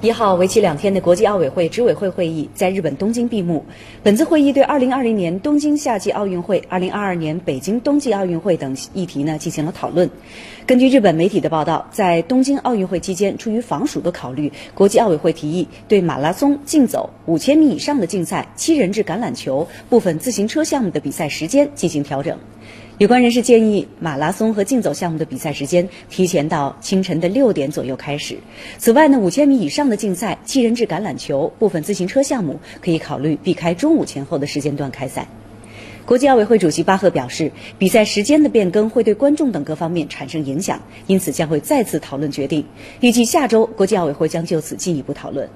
一号为期两天的国际奥委会执委会会议在日本东京闭幕。本次会议对2020年东京夏季奥运会、2022年北京冬季奥运会等议题呢进行了讨论。根据日本媒体的报道，在东京奥运会期间，出于防暑的考虑，国际奥委会提议对马拉松、竞走、5000米以上的竞赛、七人制橄榄球、部分自行车项目的比赛时间进行调整。有关人士建议，马拉松和竞走项目的比赛时间提前到清晨的六点左右开始。此外呢，五千米以上的竞赛、七人制橄榄球、部分自行车项目可以考虑避开中午前后的时间段开赛。国际奥委会主席巴赫表示，比赛时间的变更会对观众等各方面产生影响，因此将会再次讨论决定。预计下周国际奥委会将就此进一步讨论。